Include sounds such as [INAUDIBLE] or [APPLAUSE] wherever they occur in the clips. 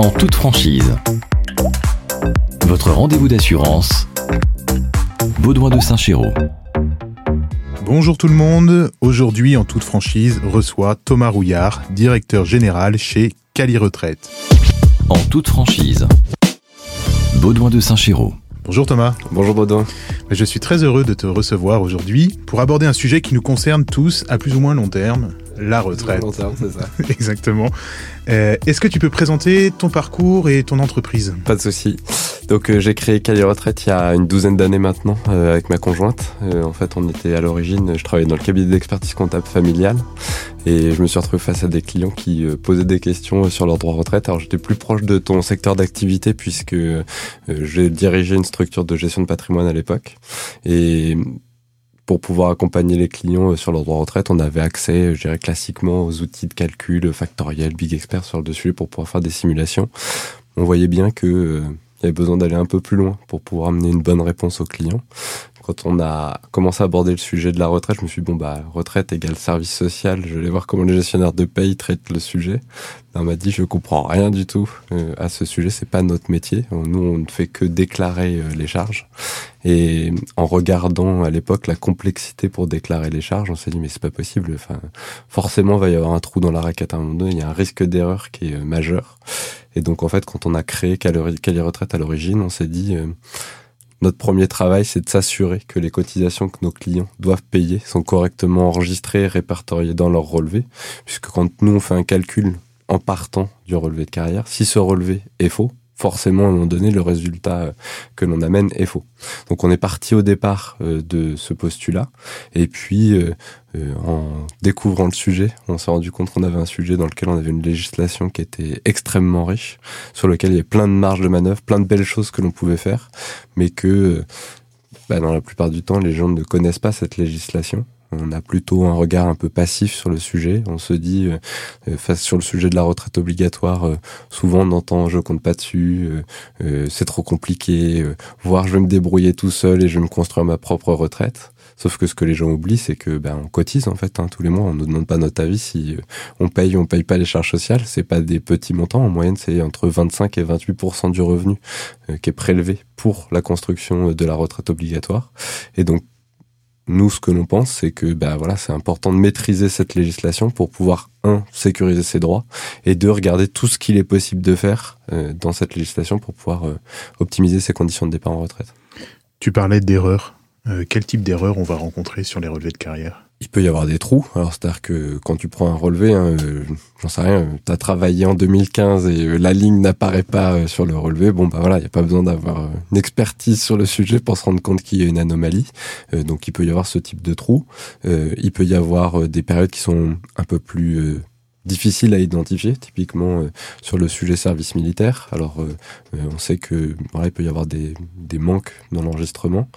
en toute franchise. Votre rendez-vous d'assurance, Baudouin de Saint-Chéraud. Bonjour tout le monde. Aujourd'hui, en toute franchise, reçoit Thomas Rouillard, directeur général chez Cali Retraite. En toute franchise, Baudouin de Saint-Chéraud. Bonjour Thomas. Bonjour Baudouin. Je suis très heureux de te recevoir aujourd'hui pour aborder un sujet qui nous concerne tous à plus ou moins long terme, la retraite. Long terme, c'est ça. [LAUGHS] Exactement. Euh, Est-ce que tu peux présenter ton parcours et ton entreprise? Pas de souci. Donc euh, j'ai créé Cali Retraite il y a une douzaine d'années maintenant euh, avec ma conjointe. Euh, en fait, on était à l'origine, je travaillais dans le cabinet d'expertise comptable familiale et je me suis retrouvé face à des clients qui euh, posaient des questions sur leur droit retraite. Alors j'étais plus proche de ton secteur d'activité puisque euh, j'ai dirigé une structure de gestion de patrimoine à l'époque et pour pouvoir accompagner les clients euh, sur leur droit retraite, on avait accès, je dirais classiquement, aux outils de calcul euh, factoriel, Big Expert sur le dessus pour pouvoir faire des simulations. On voyait bien que euh, il y avait besoin d'aller un peu plus loin pour pouvoir amener une bonne réponse aux clients. Quand on a commencé à aborder le sujet de la retraite, je me suis dit, bon, bah, retraite égale service social. Je vais voir comment les gestionnaires de paye traitent le sujet. On m'a dit, je comprends rien du tout euh, à ce sujet. C'est pas notre métier. Nous, on ne fait que déclarer euh, les charges. Et en regardant à l'époque la complexité pour déclarer les charges, on s'est dit, mais c'est pas possible. Enfin, forcément, il va y avoir un trou dans la raquette à un moment donné. Il y a un risque d'erreur qui est euh, majeur. Et donc, en fait, quand on a créé Cali Retraite à l'origine, on s'est dit, notre premier travail, c'est de s'assurer que les cotisations que nos clients doivent payer sont correctement enregistrées et répertoriées dans leur relevé. Puisque quand nous, on fait un calcul en partant du relevé de carrière, si ce relevé est faux, forcément, à un moment donné, le résultat euh, que l'on amène est faux. Donc on est parti au départ euh, de ce postulat. Et puis, euh, en découvrant le sujet, on s'est rendu compte qu'on avait un sujet dans lequel on avait une législation qui était extrêmement riche, sur lequel il y avait plein de marges de manœuvre, plein de belles choses que l'on pouvait faire, mais que bah, dans la plupart du temps, les gens ne connaissent pas cette législation. On a plutôt un regard un peu passif sur le sujet. On se dit, euh, euh, face sur le sujet de la retraite obligatoire, euh, souvent on entend je compte pas dessus, euh, euh, c'est trop compliqué, euh, voire je vais me débrouiller tout seul et je vais me construire ma propre retraite. Sauf que ce que les gens oublient, c'est que ben on cotise en fait hein, tous les mois. On ne demande pas notre avis si on paye ou on paye pas les charges sociales. C'est pas des petits montants. En moyenne, c'est entre 25 et 28 du revenu qui est prélevé pour la construction de la retraite obligatoire. Et donc nous, ce que l'on pense, c'est que ben voilà, c'est important de maîtriser cette législation pour pouvoir un sécuriser ses droits et deux regarder tout ce qu'il est possible de faire euh, dans cette législation pour pouvoir euh, optimiser ses conditions de départ en retraite. Tu parlais d'erreurs. Euh, quel type d'erreurs on va rencontrer sur les relevés de carrière? Il peut y avoir des trous. Alors, c'est-à-dire que quand tu prends un relevé, hein, euh, j'en sais rien, tu as travaillé en 2015 et euh, la ligne n'apparaît pas sur le relevé, bon, bah voilà, il n'y a pas besoin d'avoir une expertise sur le sujet pour se rendre compte qu'il y a une anomalie. Donc, il peut y avoir ce type de trou. Il peut y avoir des périodes qui sont un peu plus difficiles à identifier, typiquement sur le sujet service militaire. Alors, on sait que voilà, il peut y avoir des manques dans l'enregistrement.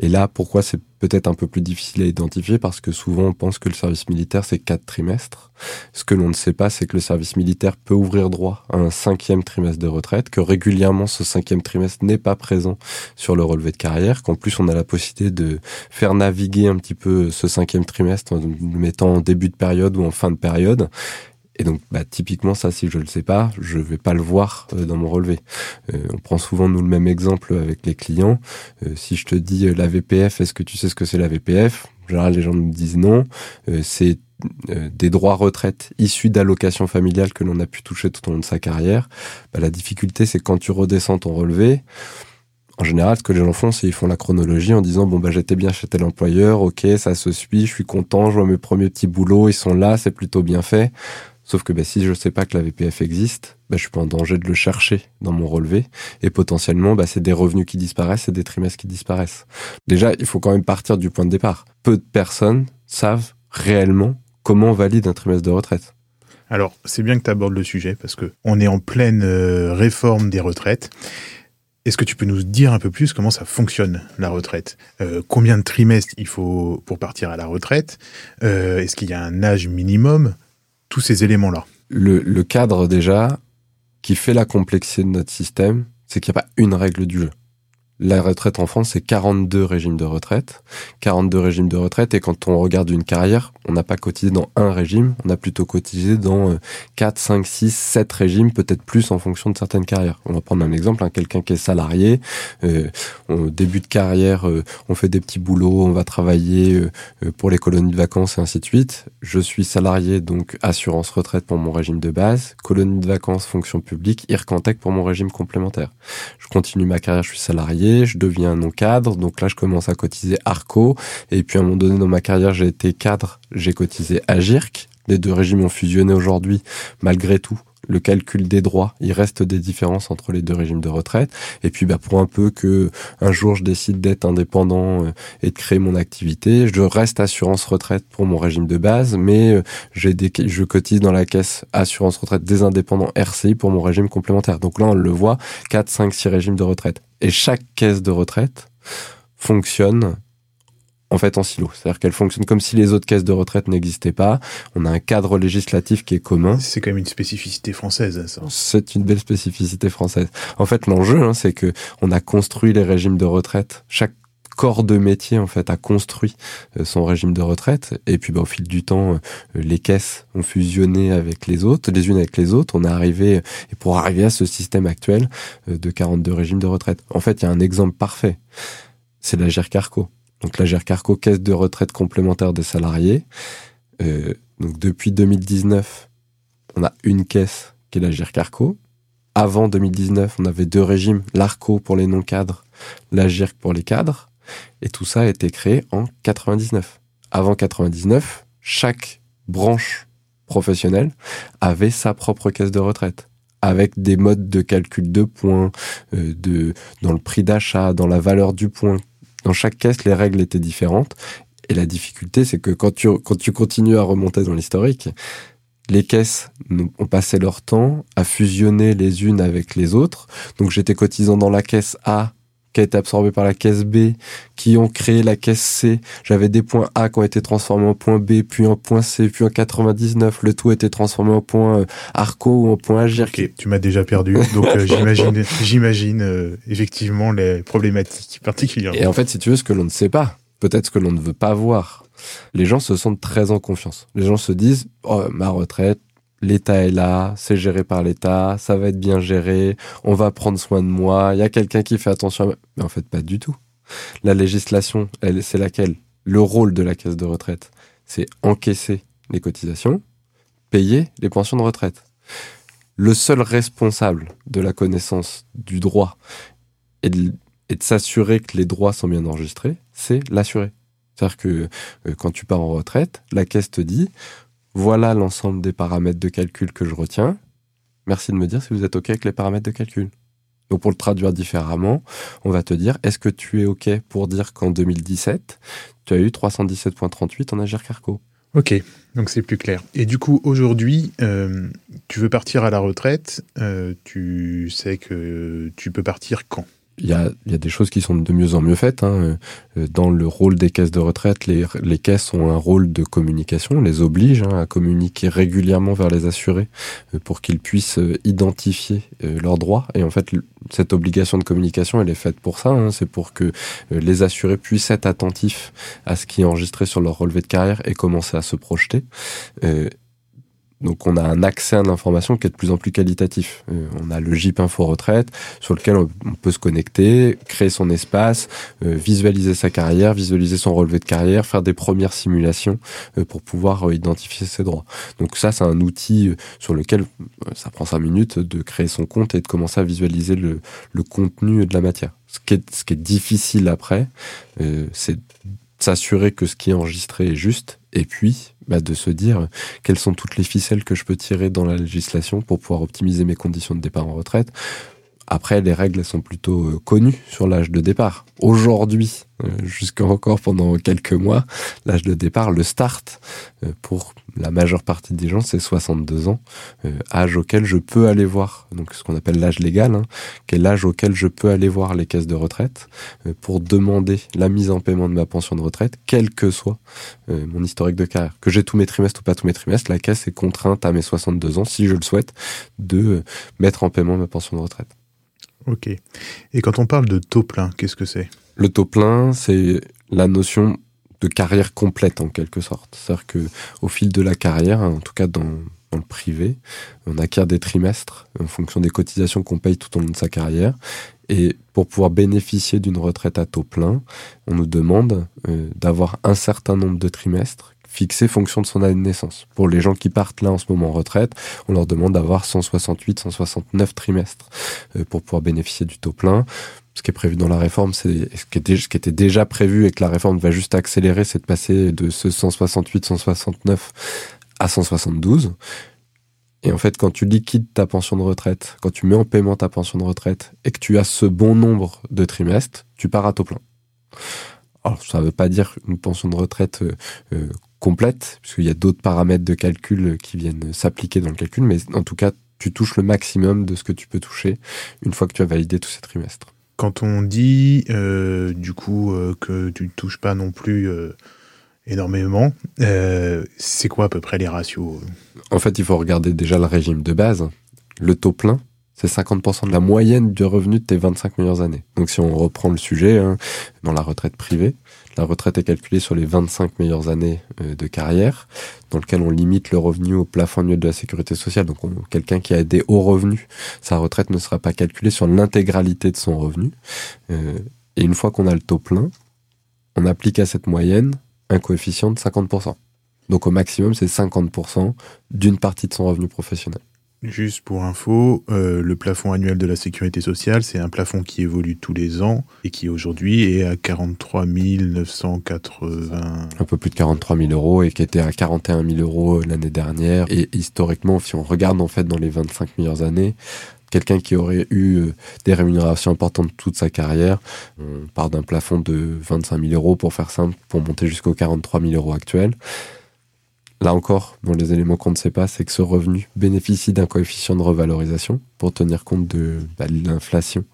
Et là, pourquoi c'est peut-être un peu plus difficile à identifier? Parce que souvent, on pense que le service militaire, c'est quatre trimestres. Ce que l'on ne sait pas, c'est que le service militaire peut ouvrir droit à un cinquième trimestre de retraite, que régulièrement, ce cinquième trimestre n'est pas présent sur le relevé de carrière, qu'en plus, on a la possibilité de faire naviguer un petit peu ce cinquième trimestre en le mettant en début de période ou en fin de période. Et donc, bah, typiquement, ça, si je le sais pas, je vais pas le voir euh, dans mon relevé. Euh, on prend souvent, nous, le même exemple avec les clients. Euh, si je te dis euh, la VPF, est-ce que tu sais ce que c'est la VPF En général, les gens me disent non. Euh, c'est euh, des droits retraite issus d'allocations familiales que l'on a pu toucher tout au long de sa carrière. Bah, la difficulté, c'est quand tu redescends ton relevé, en général, ce que les gens font, c'est ils font la chronologie en disant bon bah j'étais bien chez tel employeur, ok, ça se suit, je suis content, je vois mes premiers petits boulots, ils sont là, c'est plutôt bien fait. Sauf que bah, si je sais pas que la VPF existe, bah, je suis pas en danger de le chercher dans mon relevé et potentiellement bah, c'est des revenus qui disparaissent et des trimestres qui disparaissent. Déjà, il faut quand même partir du point de départ. Peu de personnes savent réellement comment on valide un trimestre de retraite. Alors, c'est bien que tu abordes le sujet parce que on est en pleine euh, réforme des retraites. Est-ce que tu peux nous dire un peu plus comment ça fonctionne la retraite? Euh, Combien de trimestres il faut pour partir à la retraite? Euh, Est-ce qu'il y a un âge minimum? Tous ces éléments-là. le, cadre déjà qui fait la complexité de notre système, c'est qu'il n'y a pas une règle du jeu. La retraite en France, c'est 42 régimes de retraite. 42 régimes de retraite. Et quand on regarde une carrière, on n'a pas cotisé dans un régime, on a plutôt cotisé dans 4, 5, 6, 7 régimes, peut-être plus en fonction de certaines carrières. On va prendre un exemple, hein, quelqu'un qui est salarié, euh, au début de carrière, euh, on fait des petits boulots, on va travailler euh, euh, pour les colonies de vacances et ainsi de suite. Je suis salarié, donc assurance retraite pour mon régime de base, colonie de vacances, fonction publique, IRCANTEC pour mon régime complémentaire. Je continue ma carrière, je suis salarié, je deviens non-cadre, donc là je commence à cotiser ARCO, et puis à un moment donné dans ma carrière j'ai été cadre, j'ai cotisé AGIRC, les deux régimes ont fusionné aujourd'hui, malgré tout, le calcul des droits, il reste des différences entre les deux régimes de retraite. Et puis, bah, pour un peu que un jour je décide d'être indépendant euh, et de créer mon activité, je reste assurance retraite pour mon régime de base, mais euh, je cotise dans la caisse assurance retraite des indépendants RCI pour mon régime complémentaire. Donc là, on le voit, 4, 5, 6 régimes de retraite. Et chaque caisse de retraite fonctionne en fait en silo. C'est-à-dire qu'elle fonctionne comme si les autres caisses de retraite n'existaient pas. On a un cadre législatif qui est commun. C'est quand même une spécificité française, ça. C'est une belle spécificité française. En fait, l'enjeu, hein, c'est que on a construit les régimes de retraite. Chaque corps de métier en fait a construit euh, son régime de retraite et puis bah, au fil du temps euh, les caisses ont fusionné avec les autres les unes avec les autres on est arrivé et pour arriver à ce système actuel euh, de 42 régimes de retraite en fait il y a un exemple parfait c'est la GERCARCO donc la GERCARCO, caisse de retraite complémentaire des salariés. Euh, donc depuis 2019, on a une caisse qui est la GERCARCO. Avant 2019, on avait deux régimes, l'ARCO pour les non-cadres, la GIRC pour les cadres. Et tout ça a été créé en 99. Avant 99, chaque branche professionnelle avait sa propre caisse de retraite avec des modes de calcul de points, euh, de, dans le prix d'achat, dans la valeur du point dans chaque caisse, les règles étaient différentes. Et la difficulté, c'est que quand tu, quand tu continues à remonter dans l'historique, les caisses ont passé leur temps à fusionner les unes avec les autres. Donc j'étais cotisant dans la caisse A qui a été absorbée par la caisse B, qui ont créé la caisse C. J'avais des points A qui ont été transformés en point B, puis en point C, puis en 99. Le tout a été transformé en point euh, Arco ou en point Agir. Ok, tu m'as déjà perdu. Donc euh, [LAUGHS] j'imagine, j'imagine euh, effectivement les problématiques particulières. Et en fait, si tu veux, ce que l'on ne sait pas, peut-être ce que l'on ne veut pas voir, les gens se sentent très en confiance. Les gens se disent, oh, ma retraite, l'État est là, c'est géré par l'État, ça va être bien géré, on va prendre soin de moi, il y a quelqu'un qui fait attention à moi. Mais en fait, pas du tout. La législation, c'est laquelle? Le rôle de la caisse de retraite, c'est encaisser les cotisations, payer les pensions de retraite. Le seul responsable de la connaissance du droit et de, de s'assurer que les droits sont bien enregistrés, c'est l'assuré. C'est-à-dire que euh, quand tu pars en retraite, la caisse te dit, voilà l'ensemble des paramètres de calcul que je retiens. Merci de me dire si vous êtes OK avec les paramètres de calcul. Donc pour le traduire différemment, on va te dire, est-ce que tu es OK pour dire qu'en 2017, tu as eu 317.38 en Agir Carco Ok, donc c'est plus clair. Et du coup, aujourd'hui, euh, tu veux partir à la retraite, euh, tu sais que tu peux partir quand? Il y a, y a, des choses qui sont de mieux en mieux faites. Hein. Euh, dans le rôle des caisses de retraite, les, les caisses ont un rôle de communication, on les oblige hein, à communiquer régulièrement vers les assurés euh, pour qu'ils puissent euh, identifier leurs droits. Et en fait, cette obligation de communication, elle est faite pour ça. Hein. C'est pour que les assurés puissent être attentifs à ce qui est enregistré sur leur relevé de carrière et commencer à se projeter. Donc on a un accès à l'information qui est de plus en plus qualitatif. Euh, on a le JIP Info Retraite sur lequel on, peut se connecter, créer son espace, euh, visualiser sa carrière, visualiser son relevé de carrière, faire des premières simulations euh, pour pouvoir identifier ses droits. Donc ça c'est un outil sur lequel ça prend cinq minutes de créer son compte et de commencer à visualiser le, le contenu de la matière. Ce qui est, ce qui est difficile après, c'est s'assurer que ce qui est enregistré est juste et puis bah, de se dire quelles sont toutes les ficelles que je peux tirer dans la législation pour pouvoir optimiser mes conditions de départ en retraite. Après, les règles sont plutôt euh, connues sur l'âge de départ. Aujourd'hui, euh, jusqu'à encore pendant quelques mois, l'âge de départ, le start, euh, pour la majeure partie des gens, c'est 62 ans, âge auquel je peux aller voir, donc ce qu'on appelle l'âge légal, hein, qui est l'âge auquel je peux aller voir les caisses de retraite pour demander la mise en paiement de ma pension de retraite, quel que soit mon historique de carrière. Que j'ai tous mes trimestres ou pas tous mes trimestres, la caisse est contrainte à mes 62 ans, si je le souhaite, de mettre en paiement ma pension de retraite. Ok. Et quand on parle de taux plein, qu'est-ce que c'est? Le taux plein, c'est la notion de carrière complète en quelque sorte. C'est-à-dire que au fil de la carrière, en tout cas dans, le privé, on acquiert des trimestres en fonction des cotisations qu'on paye tout au long de sa carrière. Et pour pouvoir bénéficier d'une retraite à taux plein, on nous demande euh, d'avoir un certain nombre de trimestres fixés fonction de son année de naissance. Pour les gens qui partent là en ce moment en retraite, on leur demande d'avoir 168, 169 trimestres euh, pour pouvoir bénéficier du taux plein ce qui est prévu dans la réforme, c'est ce qui, était, ce qui était déjà prévu et que la réforme va juste accélérer, c'est de passer de ce 168, 169 à 172. Et en fait, quand tu liquides ta pension de retraite, quand tu mets en paiement ta pension de retraite et que tu as ce bon nombre de trimestres, tu pars à taux plein. Alors, ça ne veut pas dire une pension de retraite euh, euh, complète, puisqu'il y a d'autres paramètres de calcul qui viennent s'appliquer dans le calcul, mais en tout cas, tu touches le maximum de ce que tu peux toucher une fois que tu as validé tous ces trimestres. Quand on dit euh, du coup euh, que tu ne touches pas non plus euh, énormément, c'est quoi à peu près les ratios En fait, il faut regarder déjà le régime de base. Le taux plein, c'est 50% de la moyenne du revenu de tes 25 meilleures années. Donc si on reprend le sujet, hein, dans la retraite privée, la retraite est calculée sur les 25 meilleures années de carrière, dans lequel on limite le revenu au plafond annuel de la sécurité sociale. Donc quelqu'un qui a des hauts revenus, sa retraite ne sera pas calculée sur l'intégralité de son revenu. Euh, et une fois qu'on a le taux plein, on applique à cette moyenne un coefficient de 50%. Donc au maximum, c'est 50% d'une partie de son revenu professionnel. Juste pour info, euh, le plafond annuel de la sécurité sociale, c'est un plafond qui évolue tous les ans et qui aujourd'hui est à 43 980. Un peu plus de 43 000 euros et qui était à 41 000 euros l'année dernière. Et historiquement, si on regarde en fait dans les 25 meilleures années, quelqu'un qui aurait eu euh, des rémunérations importantes toute sa carrière, on part d'un plafond de 25 000 euros pour faire simple, pour monter jusqu'aux 43 000 euros actuels. Là encore, dans les éléments qu'on ne sait pas, c'est que ce revenu bénéficie d'un coefficient de revalorisation pour tenir compte de, bah, l'inflation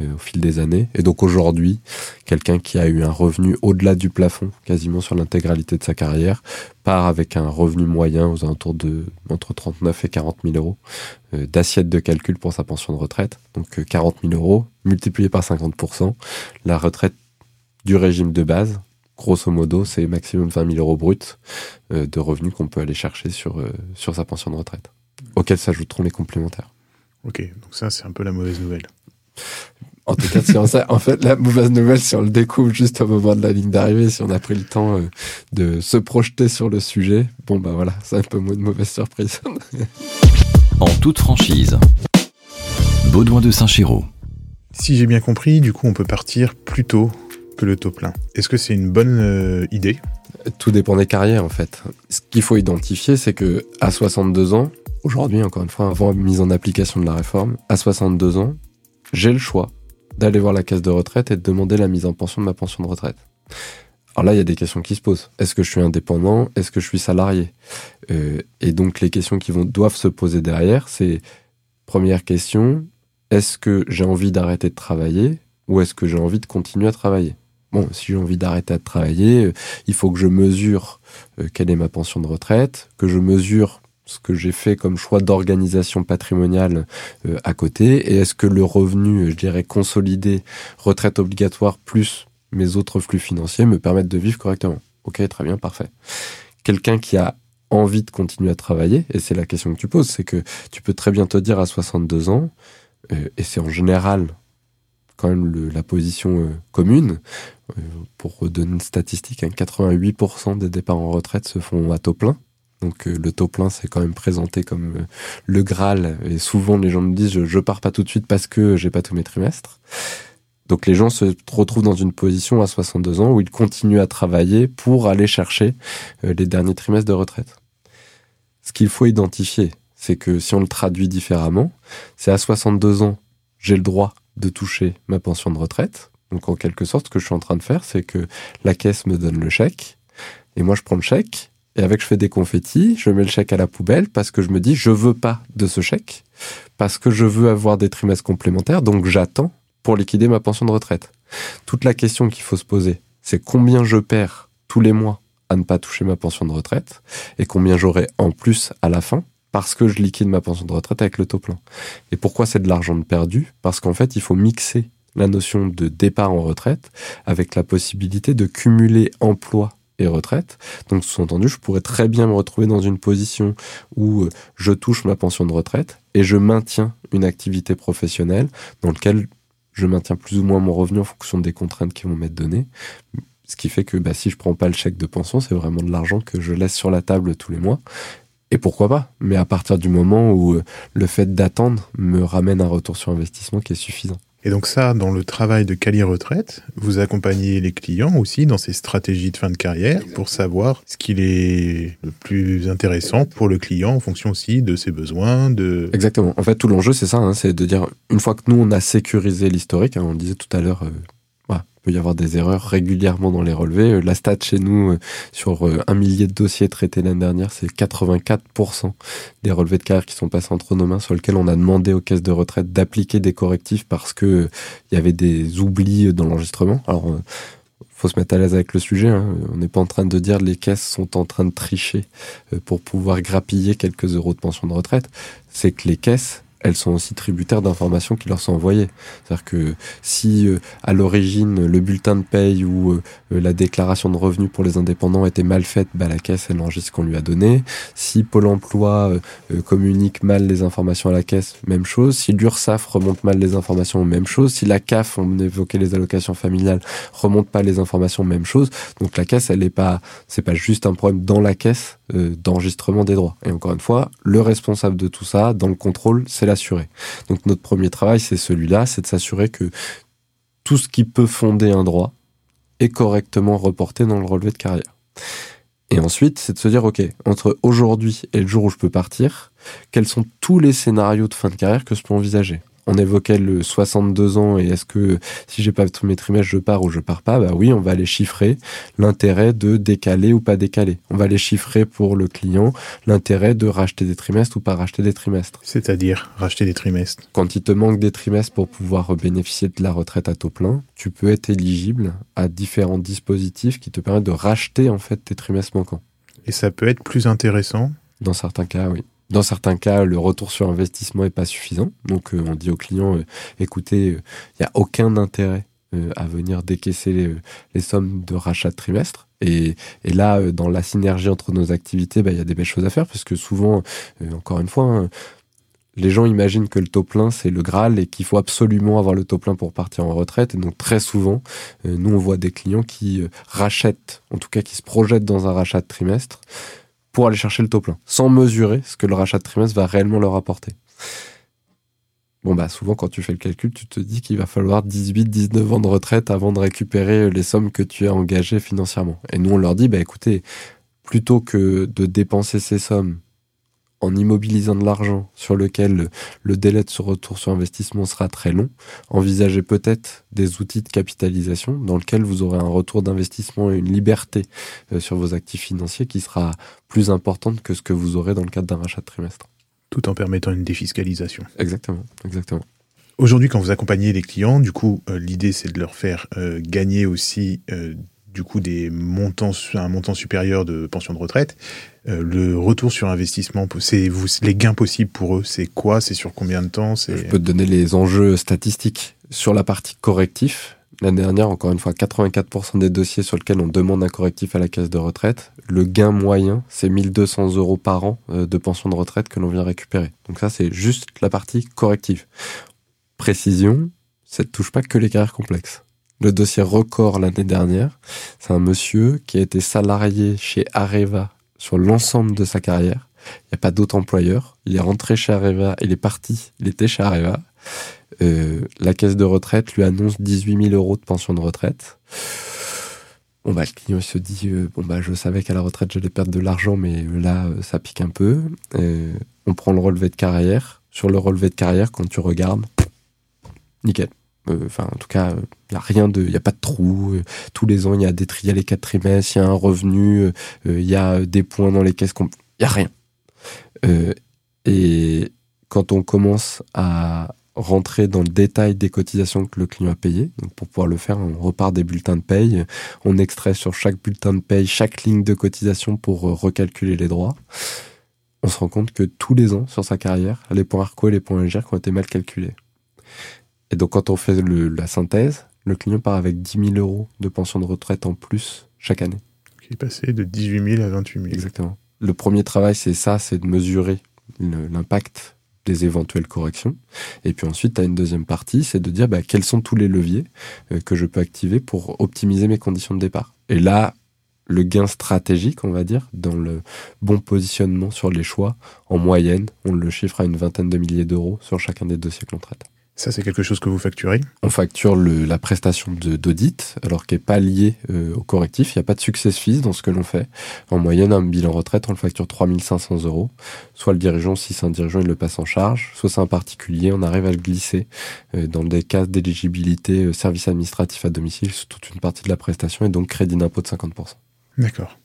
euh, au fil des années. Et donc aujourd'hui, quelqu'un qui a eu un revenu au-delà du plafond, quasiment sur l'intégralité de sa carrière, part avec un revenu moyen aux alentours de entre 39 et 40 000 euros euh, d'assiette de calcul pour sa pension de retraite. Donc 40 euh, 000 euros multiplié par 50%, la retraite du régime de base grosso modo, c'est maximum 20 000 euros bruts euh, de revenus qu'on peut aller chercher sur, euh, sur sa pension de retraite, auxquels s'ajouteront les complémentaires. Ok, donc ça, c'est un peu la mauvaise nouvelle. En tout cas, si on sait, en fait, la mauvaise nouvelle, si on le découvre juste au moment de la ligne d'arrivée, si on a pris le temps euh, de se projeter sur le sujet, bon, bah voilà, c'est un peu moins de mauvaise surprise. [LAUGHS] en toute franchise. Baudouin de Saint-Chéraud. Si j'ai bien compris, du coup, on peut partir plus tôt taux plein. Est-ce que c'est une bonne euh, idée? Tout dépend des carrières en fait. Ce qu'il faut identifier, c'est que à 62 ans, aujourd'hui encore une fois, avant la mise en application de la réforme, à 62 ans, j'ai le choix d'aller voir la caisse de retraite et de demander la mise en pension de ma pension de retraite. Alors là, il y a des questions qui se posent. Est-ce que je suis indépendant? Est-ce que je suis salarié? Euh, Et donc les questions qui doivent se poser derrière, c'est première question est-ce que j'ai envie d'arrêter de travailler ou est-ce que j'ai envie de continuer à travailler? Si j'ai envie d'arrêter de travailler, euh, il faut que je mesure euh, quelle est ma pension de retraite, que je mesure ce que j'ai fait comme choix d'organisation patrimoniale euh, à côté, et est-ce que le revenu, je dirais, consolidé, retraite obligatoire plus mes autres flux financiers me permettent de vivre correctement? Ok, très bien, parfait. Quelqu'un qui a envie de continuer à travailler, et c'est la question que tu poses, c'est que tu peux très bien te dire à 62 ans, et c'est en général quand même la position euh, commune. Euh, pour redonner une statistique, 88% hein, des départs en retraite se font à taux plein. Donc euh, le taux plein, c'est quand même présenté comme le Graal. Et souvent, les gens me disent, je, je pars pas tout de suite parce que j'ai pas tous mes trimestres. Donc les gens se retrouvent dans une position à 62 ans où ils continuent à travailler pour aller chercher les derniers trimestres de retraite. Ce qu'il faut identifier, c'est que si on le traduit différemment, c'est à 62 ans, j'ai le droit de toucher ma pension de retraite. Donc en quelque sorte, ce que je suis en train de faire, c'est que la caisse me donne le chèque, et moi je prends le chèque, et avec je fais des confettis, je mets le chèque à la poubelle parce que je me dis je veux pas de ce chèque, parce que je veux avoir des trimestres complémentaires, donc j'attends pour liquider ma pension de retraite. Toute la question qu'il faut se poser, c'est combien je perds tous les mois à ne pas toucher ma pension de retraite, et combien j'aurai en plus à la fin parce que je liquide ma pension de retraite avec le taux plein. Et pourquoi c'est de l'argent de perdu? Parce qu'en fait, il faut mixer la notion de départ en retraite avec la possibilité de cumuler emploi et retraite. Donc, sous-entendu, je pourrais très bien me retrouver dans une position où euh, je touche ma pension de retraite et je maintiens une activité professionnelle dans laquelle je maintiens plus ou moins mon revenu en fonction des contraintes qui vont m'être données. Ce qui fait que bah, si je prends pas le chèque de pension, c'est vraiment de l'argent que je laisse sur la table tous les mois. Et pourquoi pas Mais à partir du moment où euh, le fait d'attendre me ramène un retour sur investissement qui est suffisant. Et donc ça, dans le travail de Cali Retraite, vous accompagnez les clients aussi dans ces stratégies de fin de carrière pour savoir ce qu'il est le plus intéressant pour le client en fonction aussi de ses besoins. De... Exactement. En fait, tout l'enjeu, c'est ça, hein, c'est de dire, une fois que nous, on a sécurisé l'historique, hein, on disait tout à l'heure, euh, peut y avoir des erreurs régulièrement dans les relevés. Euh, la stat chez nous, euh, sur euh, un millier de dossiers traités l'année dernière, c'est 84% des relevés de carrière qui sont passés entre nos mains, sur lesquels on a demandé aux caisses de retraite d'appliquer des correctifs parce que il y avait des oublis dans l'enregistrement. Alors, faut se mettre à l'aise avec le sujet. Hein. On n'est pas en train de dire les caisses sont en train de tricher pour pouvoir grappiller quelques euros de pension de retraite. C'est que les caisses elles sont aussi tributaires d'informations qui leur sont envoyées. C'est-à-dire que si euh, à l'origine le bulletin de paye ou euh, euh, la déclaration de revenus pour les indépendants était mal faite, bah, la caisse elle enregistre ce qu'on lui a donné. Si Pôle Emploi communique mal les informations à la caisse, même chose. Si l'URSSAF remonte mal les informations, même chose. Si la CAF, on évoquait les allocations familiales, remonte pas les informations, même chose. Donc la caisse, elle est pas, c'est pas juste un problème dans la caisse d'enregistrement des droits. Et encore une fois, le responsable de tout ça, dans le contrôle, c'est l'assuré. Donc notre premier travail, c'est celui-là, c'est de s'assurer que tout ce qui peut fonder un droit est correctement reporté dans le relevé de carrière. Et ensuite, c'est de se dire, OK, entre aujourd'hui et le jour où je peux partir, quels sont tous les scénarios de fin de carrière que je peux envisager? On évoquait le 62 ans et est-ce que si j'ai pas tous mes trimestres, je pars ou je pars pas Bah oui, on va aller chiffrer l'intérêt de décaler ou pas décaler. On va aller chiffrer pour le client l'intérêt de racheter des trimestres ou pas racheter des trimestres. C'est-à-dire racheter des trimestres. Quand il te manque des trimestres pour pouvoir bénéficier de la retraite à taux plein, tu peux être éligible à différents dispositifs qui te permettent de racheter en fait tes trimestres manquants. Et ça peut être plus intéressant Dans certains cas, oui. Dans certains cas, le retour sur investissement est pas suffisant. Donc, euh, on dit aux clients, euh, écoutez, il euh, n'y a aucun intérêt à venir décaisser les, sommes de rachat de trimestre. Et, là, dans la synergie entre nos activités, bah, il y a des belles choses à faire parce que souvent, encore une fois, hein, les gens imaginent que le taux plein c'est le Graal et qu'il faut absolument avoir le taux plein pour partir en retraite. Et donc très souvent, nous on voit des clients qui rachètent, en tout cas qui se projettent dans un rachat de trimestre pour aller chercher le taux plein, sans mesurer ce que le rachat de trimestre va réellement leur apporter. Bon, bah, souvent, quand tu fais le calcul, tu te dis qu'il va falloir 18, 19 ans de retraite avant de récupérer les sommes que tu as engagées financièrement. Et nous, on leur dit, bah, écoutez, plutôt que de dépenser ces sommes en immobilisant de l'argent sur lequel le délai de ce retour sur investissement sera très long, envisagez peut-être des outils de capitalisation dans lesquels vous aurez un retour d'investissement et une liberté euh, sur vos actifs financiers qui sera plus importante que ce que vous aurez dans le cadre d'un rachat de trimestre. Tout en permettant une défiscalisation. Exactement, exactement. Aujourd'hui, quand vous accompagnez les clients, du coup, euh, l'idée c'est de leur faire euh, gagner aussi du coup des montants, un montant supérieur de pension de retraite. Euh, le retour sur investissement, c'est vous, les gains possibles pour eux, c'est quoi C'est sur combien de temps Je peux te donner les enjeux statistiques sur la partie correctif. L'année dernière, encore une fois, 84% des dossiers sur lesquels on demande un correctif à la caisse de retraite, le gain moyen, c'est 1200 euros par an euh, de pension de retraite que l'on vient récupérer. Donc ça, c'est juste la partie corrective. Précision, ça ne touche pas que les carrières complexes le dossier record l'année dernière. C'est un monsieur qui a été salarié chez Areva sur l'ensemble de sa carrière. Il n'y a pas d'autre employeur. Il est rentré chez Areva, il est parti, il était chez Areva. Euh, la caisse de retraite lui annonce 18 000 euros de pension de retraite. Bah le client se dit euh, bon bah je savais qu'à la retraite j'allais perdre de l'argent mais là euh, ça pique un peu. on prend le relevé de carrière. Sur le relevé de carrière quand tu regardes, nickel. Euh, enfin, en tout cas, il n'y a rien de, il a pas de trou. Euh, tous les ans, il y a des les quatre trimestres, il y a un revenu, il y a des points dans les caisses. Il y a rien. Euh, et quand on commence à rentrer dans le détail des cotisations que le client a payées. Pour pouvoir le faire, on repart des bulletins de paye, on extrait sur chaque bulletin de paye chaque ligne de cotisation pour recalculer les droits on se rend compte que tous les ans sur sa carrière, les points ARCO et les points AGIRC ont été mal calculés. Et donc quand on fait la synthèse, le client part avec 10 000 euros de pension de retraite en plus chaque année. Qui est passé de 18 000 à 28 000. Exactement. Le premier travail, c'est ça, c'est de mesurer l'impact des éventuelles corrections. Et puis ensuite, tu as une deuxième partie, c'est de dire bah, quels sont tous les leviers euh, que je peux activer pour optimiser mes conditions de départ. Et là, le gain stratégique, on va dire, dans le bon positionnement sur les choix, en moyenne, on le chiffre à une vingtaine de milliers d'euros sur chacun des dossiers que l'on traite. Ça, c'est quelque chose que vous facturez On facture le, la prestation d'audit, alors qu'elle n'est pas liée euh, au correctif. Il n'y a pas de success fees dans ce que l'on fait. En moyenne, un bilan retraite, on le facture 3500 euros. Soit le dirigeant, si c'est un dirigeant, il le passe en charge. Soit c'est un particulier, on arrive à le glisser euh, dans des cas d'éligibilité euh, service administratif à domicile sur toute une partie de la prestation et donc crédit d'impôt de 50%. D'accord.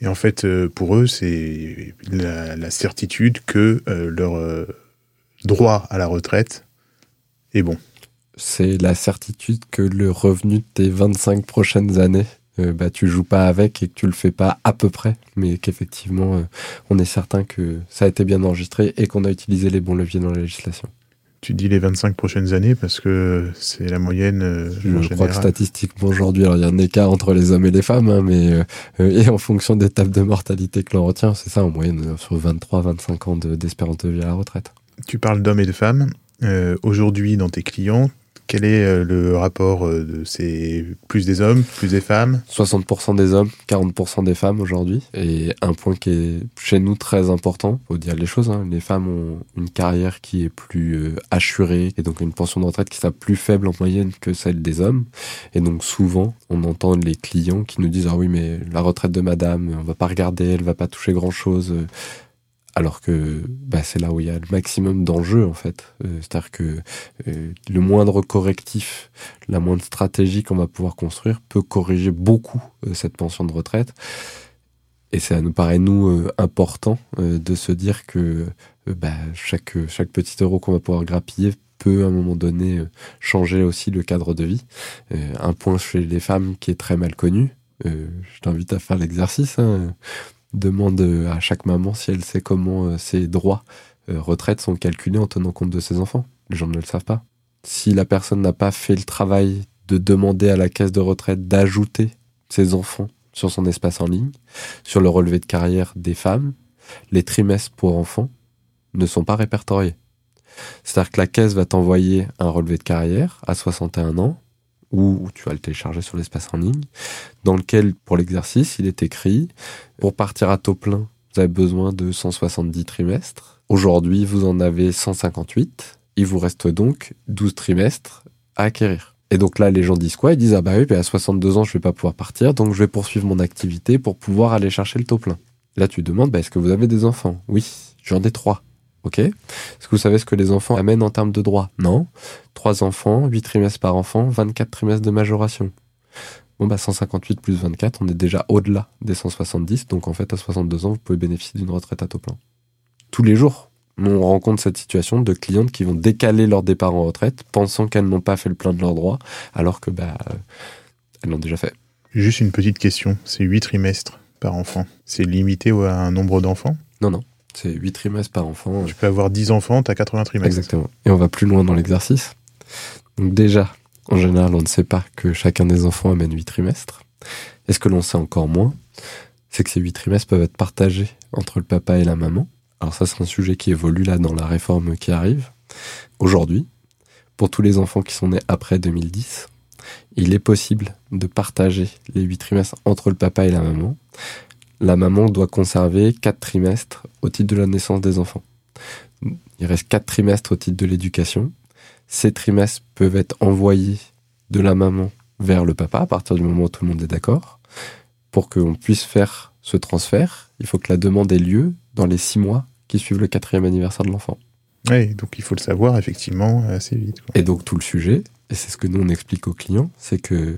Et en fait, pour eux, c'est la, la, certitude que leur droit à la retraite et bon. C'est la certitude que le revenu de tes 25 prochaines années, euh, bah, tu joues pas avec et que tu le fais pas à peu près, mais qu'effectivement, euh, on est certain que ça a été bien enregistré et qu'on a utilisé les bons leviers dans la législation. Tu dis les 25 prochaines années parce que c'est la moyenne. Euh, je crois que statistiquement aujourd'hui, il y a un écart entre les hommes et les femmes, hein, mais euh, et en fonction des tables de mortalité que l'on retient, c'est ça en moyenne sur 23-25 ans d'espérance de vie à la retraite. Tu parles d'hommes et de femmes. Euh, aujourd'hui dans tes clients, quel est euh, le rapport euh, de ces plus des hommes, plus des femmes? 60% des hommes, 40% des femmes aujourd'hui. Et un point qui est chez nous très important, faut dire les choses, hein. les femmes ont une carrière qui est plus assurée et donc une pension de retraite qui sera plus faible en moyenne que celle des hommes. Et donc souvent, on entend les clients qui nous disent ah oui mais la retraite de madame, on va pas regarder, elle va pas toucher grand chose alors que bah, c'est là où il y a le maximum d'enjeux en fait. Euh, c'est-à-dire que euh, le moindre correctif, la moindre stratégie qu'on va pouvoir construire peut corriger beaucoup euh, cette pension de retraite. Et ça nous paraît nous important de se dire que bah, chaque petit euro qu'on va pouvoir grappiller peut à un moment donné changer aussi le cadre de vie. un point chez les femmes qui est très mal connu. je t'invite à faire l'exercice. Hein demande euh, à chaque maman si elle sait comment euh, ses droits euh, retraite sont calculés en tenant compte de ses enfants. Les gens ne le savent pas. Si la personne n'a pas fait le travail de demander à la caisse de retraite d'ajouter ses enfants sur son espace en ligne, sur le relevé de carrière des femmes, les trimestres pour enfants ne sont pas répertoriés. C'est-à-dire que la caisse va t'envoyer un relevé de carrière à 61 ans, ou tu vas le télécharger sur l'espace en ligne, dans lequel, pour l'exercice, il est écrit, pour partir à taux plein, vous avez besoin de 170 trimestres. Aujourd'hui, vous en avez 158. Il vous reste donc 12 trimestres à acquérir. Et donc là, les gens disent quoi? Ils disent, ah bah oui, à 62 ans, je vais pas pouvoir partir, donc je vais poursuivre mon activité pour pouvoir aller chercher le taux plein. Là, tu demandes, bah, est-ce que vous avez des enfants? Oui, j'en ai trois. Ok Est-ce que vous savez ce que les enfants amènent en termes de droits? Non. Trois enfants, huit trimestres par enfant, 24 trimestres de majoration. Bon, bah 158 plus 24, on est déjà au-delà des 170. Donc en fait, à 62 ans, vous pouvez bénéficier d'une retraite à taux plein. Tous les jours, on rencontre cette situation de clientes qui vont décaler leur départ en retraite, pensant qu'elles n'ont pas fait le plein de leurs droits, alors que bah, elles l'ont déjà fait. Juste une petite question, c'est 8 trimestres par enfant. C'est limité à un nombre d'enfants? Non, non. C'est 8 trimestres par enfant. Tu peux avoir 10 enfants, tu as 80 trimestres. Exactement. Et on va plus loin dans l'exercice. Donc déjà, en général, on ne sait pas que chacun des enfants amène 8 trimestres. Et ce que l'on sait encore moins, c'est que ces 8 trimestres peuvent être partagés entre le papa et la maman. Alors ça, c'est un sujet qui évolue là dans la réforme qui arrive. Aujourd'hui, pour tous les enfants qui sont nés après 2010, il est possible de partager les 8 trimestres entre le papa et la maman la maman doit conserver quatre trimestres au titre de la naissance des enfants. Il reste quatre trimestres au titre de l'éducation. Ces trimestres peuvent être envoyés de la maman vers le papa à partir du moment où tout le monde est d'accord. Pour qu'on puisse faire ce transfert, il faut que la demande ait lieu dans les six mois qui suivent le quatrième anniversaire de l'enfant. Oui, donc il faut le savoir effectivement assez vite. Et donc tout le sujet, et c'est ce que nous on explique aux clients, c'est que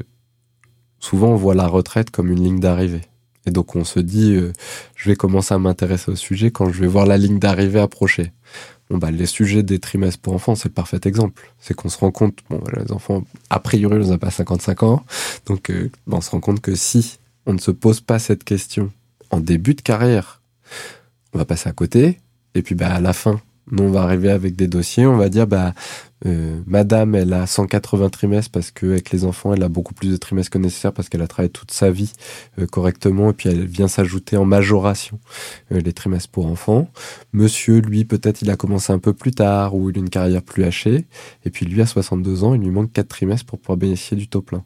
souvent on voit la retraite comme une ligne d'arrivée. Et donc on se dit, euh, je vais commencer à m'intéresser au sujet quand je vais voir la ligne d'arrivée approcher. Bon bah les sujets des trimestres pour enfants, c'est le parfait exemple. C'est qu'on se rend compte, bon les enfants, a priori, ils n'ont pas 55 ans, donc euh, bah, on se rend compte que si on ne se pose pas cette question en début de carrière, on va passer à côté. Et puis, bah, à la fin, nous, on va arriver avec des dossiers. On va dire, bah, euh, madame, elle a 180 trimestres parce qu'avec les enfants, elle a beaucoup plus de trimestres que nécessaire parce qu'elle a travaillé toute sa vie euh, correctement et puis elle vient s'ajouter en majoration euh, les trimestres pour enfants. Monsieur, lui, peut-être il a commencé un peu plus tard ou il a une carrière plus hachée. Et puis lui, à 62 ans, il lui manque 4 trimestres pour pouvoir bénéficier du taux plein.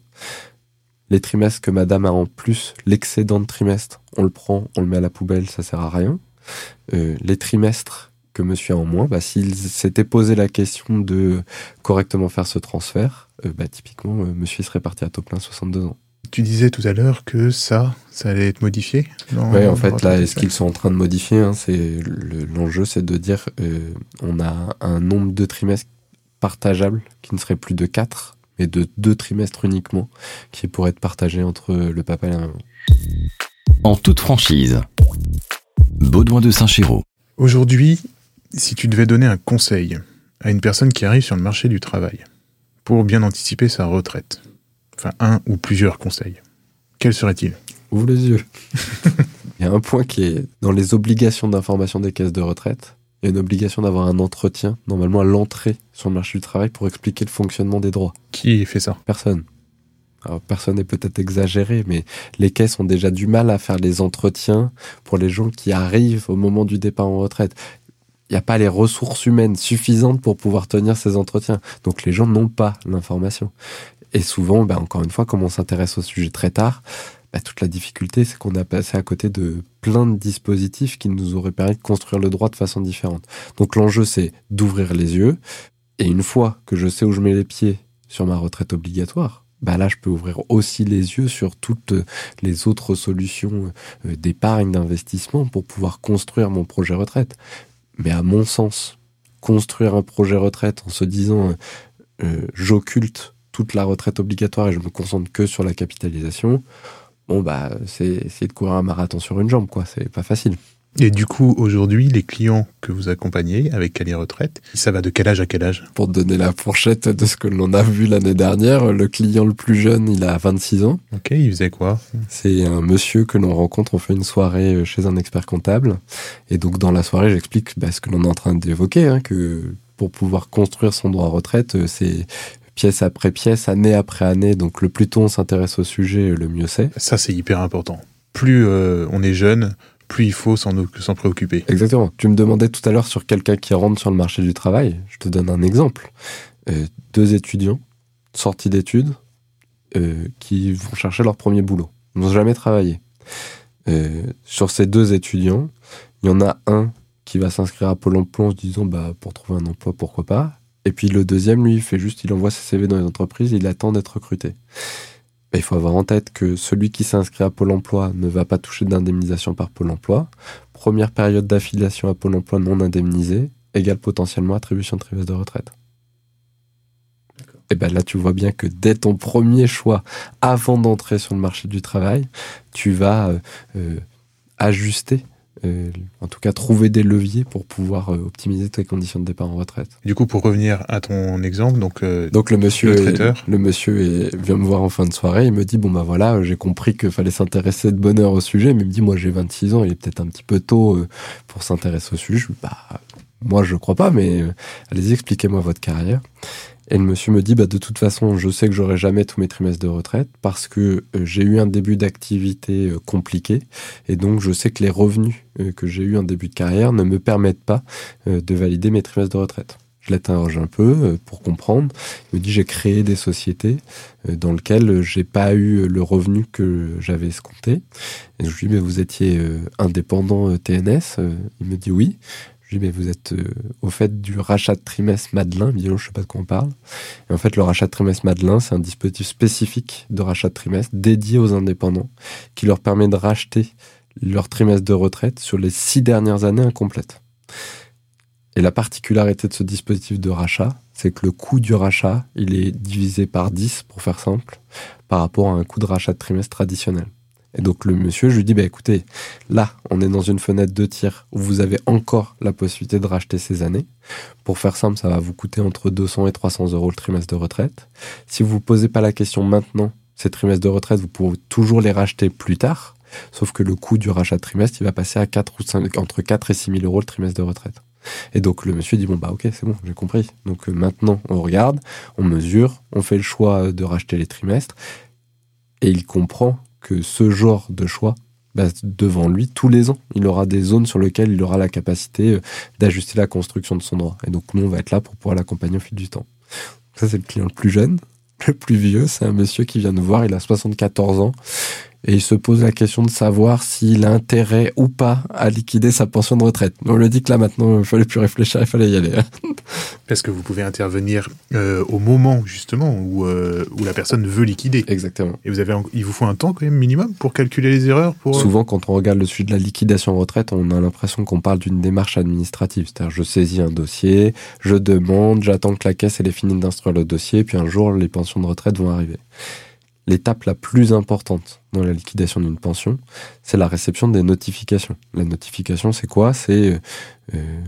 Les trimestres que madame a en plus, l'excédent de trimestre, on le prend, on le met à la poubelle, ça sert à rien. les trimestres que monsieur a en moins, bah, s'il s'était posé la question de correctement faire ce transfert, euh, bah, typiquement, euh, monsieur serait parti à taux plein 62 ans. Tu disais tout à l'heure que ça, ça allait être modifié Oui, en fait, là, ce qu'ils sont en train de modifier, hein, c'est l'enjeu, c'est de dire euh, on a un nombre de trimestres partageables qui ne serait plus de 4, mais de deux trimestres uniquement, qui pourraient être partagés entre le papa et la maman. En toute franchise, Baudouin de Saint-Chéraud. Aujourd'hui, si tu devais donner un conseil à une personne qui arrive sur le marché du travail pour bien anticiper sa retraite, enfin un ou plusieurs conseils, quel serait-il? Ouvre les yeux. [LAUGHS] Il y a un point qui est dans les obligations d'information des caisses de retraite. Il y a une obligation d'avoir un entretien, normalement à l'entrée sur le marché du travail, pour expliquer le fonctionnement des droits. Qui fait ça? Personne. Alors, personne n'est peut-être exagéré, mais les caisses ont déjà du mal à faire les entretiens pour les gens qui arrivent au moment du départ en retraite il n'y a pas les ressources humaines suffisantes pour pouvoir tenir ces entretiens. Donc les gens n'ont pas l'information. Et souvent, ben, encore une fois, comme on s'intéresse au sujet très tard, ben, toute la difficulté, c'est qu'on a passé à côté de plein de dispositifs qui nous auraient permis de construire le droit de façon différente. Donc l'enjeu, c'est d'ouvrir les yeux. Et une fois que je sais où je mets les pieds sur ma retraite obligatoire, ben là, je peux ouvrir aussi les yeux sur toutes les autres solutions euh, d'épargne, d'investissement pour pouvoir construire mon projet retraite. Mais à mon sens, construire un projet retraite en se disant euh, euh, j'occulte toute la retraite obligatoire et je me concentre que sur la capitalisation, bon bah c'est essayer de courir un marathon sur une jambe quoi, c'est pas facile. Et du coup, aujourd'hui, les clients que vous accompagnez avec Cali Retraite, ça va de quel âge à quel âge? Pour donner la fourchette de ce que l'on a vu l'année dernière, le client le plus jeune, il a 26 ans. Ok, il faisait quoi? C'est un monsieur que l'on rencontre, on fait une soirée chez un expert comptable. Et donc dans la soirée, j'explique bah, ce que l'on est en train d'évoquer, hein, que pour pouvoir construire son droit à retraite, euh, c'est pièce après pièce, année après année. Donc le plus tôt on s'intéresse au sujet, le mieux c'est. Ça, c'est hyper important. Plus euh, on est jeune, plus il faut s'en préoccuper. Exactement. Tu me demandais tout à l'heure sur quelqu'un qui rentre sur le marché du travail. Je te donne un exemple. Euh, deux étudiants sortis d'études euh, qui vont chercher leur premier boulot. Ils n'ont jamais travaillé. Euh, sur ces deux étudiants, il y en a un qui va s'inscrire à Pôle emploi en se disant bah, pour trouver un emploi, pourquoi pas. Et puis le deuxième, lui, il fait juste, il envoie ses CV dans les entreprises, il attend d'être recruté il faut avoir en tête que celui qui s'inscrit à Pôle emploi ne va pas toucher d'indemnisation par Pôle emploi. Première période d'affiliation à Pôle emploi non indemnisée égale potentiellement attribution de trimestre de retraite. Et bien là, tu vois bien que dès ton premier choix, avant d'entrer sur le marché du travail, tu vas euh, euh, ajuster euh, en tout cas trouver des leviers pour pouvoir euh, optimiser tes conditions de départ en retraite. Du coup, pour revenir à ton exemple, donc euh, donc le monsieur le, monsieur vient me voir en fin de soirée, il me dit bon bah voilà, j'ai compris qu'il fallait s'intéresser de bonne heure au sujet, mais il me dit moi j'ai 26 ans, il est peut-être un petit peu tôt pour s'intéresser au sujet. Je, bah moi je crois pas, mais allez-y expliquez-moi votre carrière. Et le monsieur me dit, bah, de toute façon, je sais que j'aurai jamais tous mes trimestres de retraite parce que euh, j'ai eu un début d'activité euh, compliqué et donc je sais que les revenus euh, que j'ai eu en début de carrière ne me permettent pas de valider mes trimestres de retraite. Je l'interroge un peu pour comprendre. Il me dit, j'ai créé des sociétés dans lesquelles j'ai pas eu le revenu que j'avais escompté. Et je lui dis, mais vous étiez indépendant TNS Il me dit oui. Je lui dis, mais vous êtes euh, au fait du rachat de trimestre Madelin. Il me dit, sais pas de quoi on parle. Et en fait, le rachat de trimestre Madelin, c'est un dispositif spécifique de rachat de trimestre dédié aux indépendants qui leur permet de racheter leur trimestre de retraite sur les six dernières années incomplètes. Et la particularité de ce dispositif de rachat, c'est que le coût du rachat, il est divisé par 10, pour faire simple, par rapport à un coût de rachat de trimestre traditionnel. Et donc le monsieur, je lui dis, bah écoutez, là, on est dans une fenêtre de tir où vous avez encore la possibilité de racheter ces années. Pour faire simple, ça va vous coûter entre 200 et 300 euros le trimestre de retraite. Si vous ne posez pas la question maintenant, ces trimestres de retraite, vous pouvez toujours les racheter plus tard. Sauf que le coût du rachat de trimestre, il va passer à 4 ou 5, entre 4 et 6 000 euros le trimestre de retraite. Et donc le monsieur dit bon bah ok c'est bon j'ai compris. Donc euh, maintenant on regarde, on mesure, on fait le choix de racheter les trimestres et il comprend que ce genre de choix bah, devant lui tous les ans. Il aura des zones sur lesquelles il aura la capacité euh, d'ajuster la construction de son droit. Et donc nous on va être là pour pouvoir l'accompagner au fil du temps. Ça c'est le client le plus jeune. Le plus vieux, c'est un monsieur qui vient nous voir, il a 74 ans et il se pose la question de savoir s'il a intérêt ou pas à liquider sa pension de retraite. On lui dit que là maintenant, il fallait plus réfléchir, il fallait y aller. [LAUGHS] Parce que vous pouvez intervenir euh, au moment justement où, euh, où la personne veut liquider. Exactement. Et vous avez, il vous faut un temps quand même minimum pour calculer les erreurs. Pour... Souvent, quand on regarde le sujet de la liquidation en retraite, on a l'impression qu'on parle d'une démarche administrative. C'est-à-dire, je saisis un dossier, je demande, j'attends que la caisse ait fini d'instruire le dossier, puis un jour, les pensions de retraite vont arriver l'étape la plus importante dans la liquidation d'une pension, c'est la réception des notifications. La notification, c'est quoi? C'est euh, euh,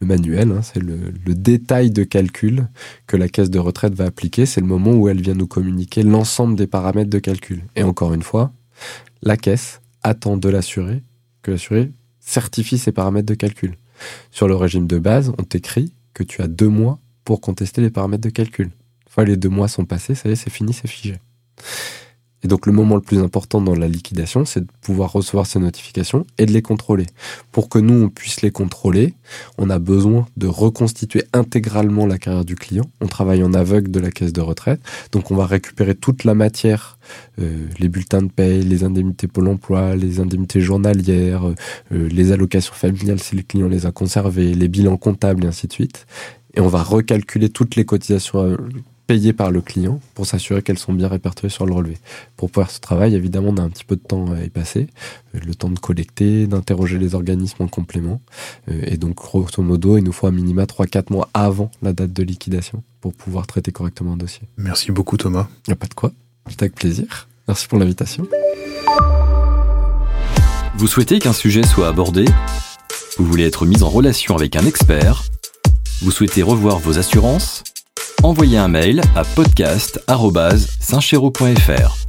le manuel, hein, c'est le, détail de calcul que la caisse de retraite va appliquer. C'est le moment où elle vient nous communiquer l'ensemble des paramètres de calcul. Et encore une fois, la caisse attend de l'assuré que l'assuré certifie ses paramètres de calcul. Sur le régime de base, on t'écrit que tu as deux mois pour contester les paramètres de calcul. Une fois les deux mois sont passés, ça y est, c'est fini, c'est figé. Et donc le moment le plus important dans la liquidation, c'est de pouvoir recevoir ces notifications et de les contrôler. Pour que nous, on puisse les contrôler, on a besoin de reconstituer intégralement la carrière du client. On travaille en aveugle de la caisse de retraite. Donc on va récupérer toute la matière, euh, les bulletins de paye, les indemnités Pôle emploi, les indemnités journalières, euh, les allocations familiales si le client les a conservées, les bilans comptables et ainsi de suite. Et on va recalculer toutes les cotisations euh, payées par le client pour s'assurer qu'elles sont bien répertoriées sur le relevé. Pour pouvoir ce travail, évidemment, on a un petit peu de temps à y passer, euh, le temps de collecter, d'interroger les organismes en complément. Euh, et donc, grosso modo, il nous faut un minima 3-4 mois avant la date de liquidation pour pouvoir traiter correctement un dossier. Merci beaucoup, Thomas. Il n'y a pas de quoi. C'est avec plaisir. Merci pour l'invitation. Vous souhaitez qu'un sujet soit abordé? Vous voulez être mis en relation avec un expert? Vous souhaitez revoir vos assurances? Envoyez un mail à podcast.saintchéro.fr.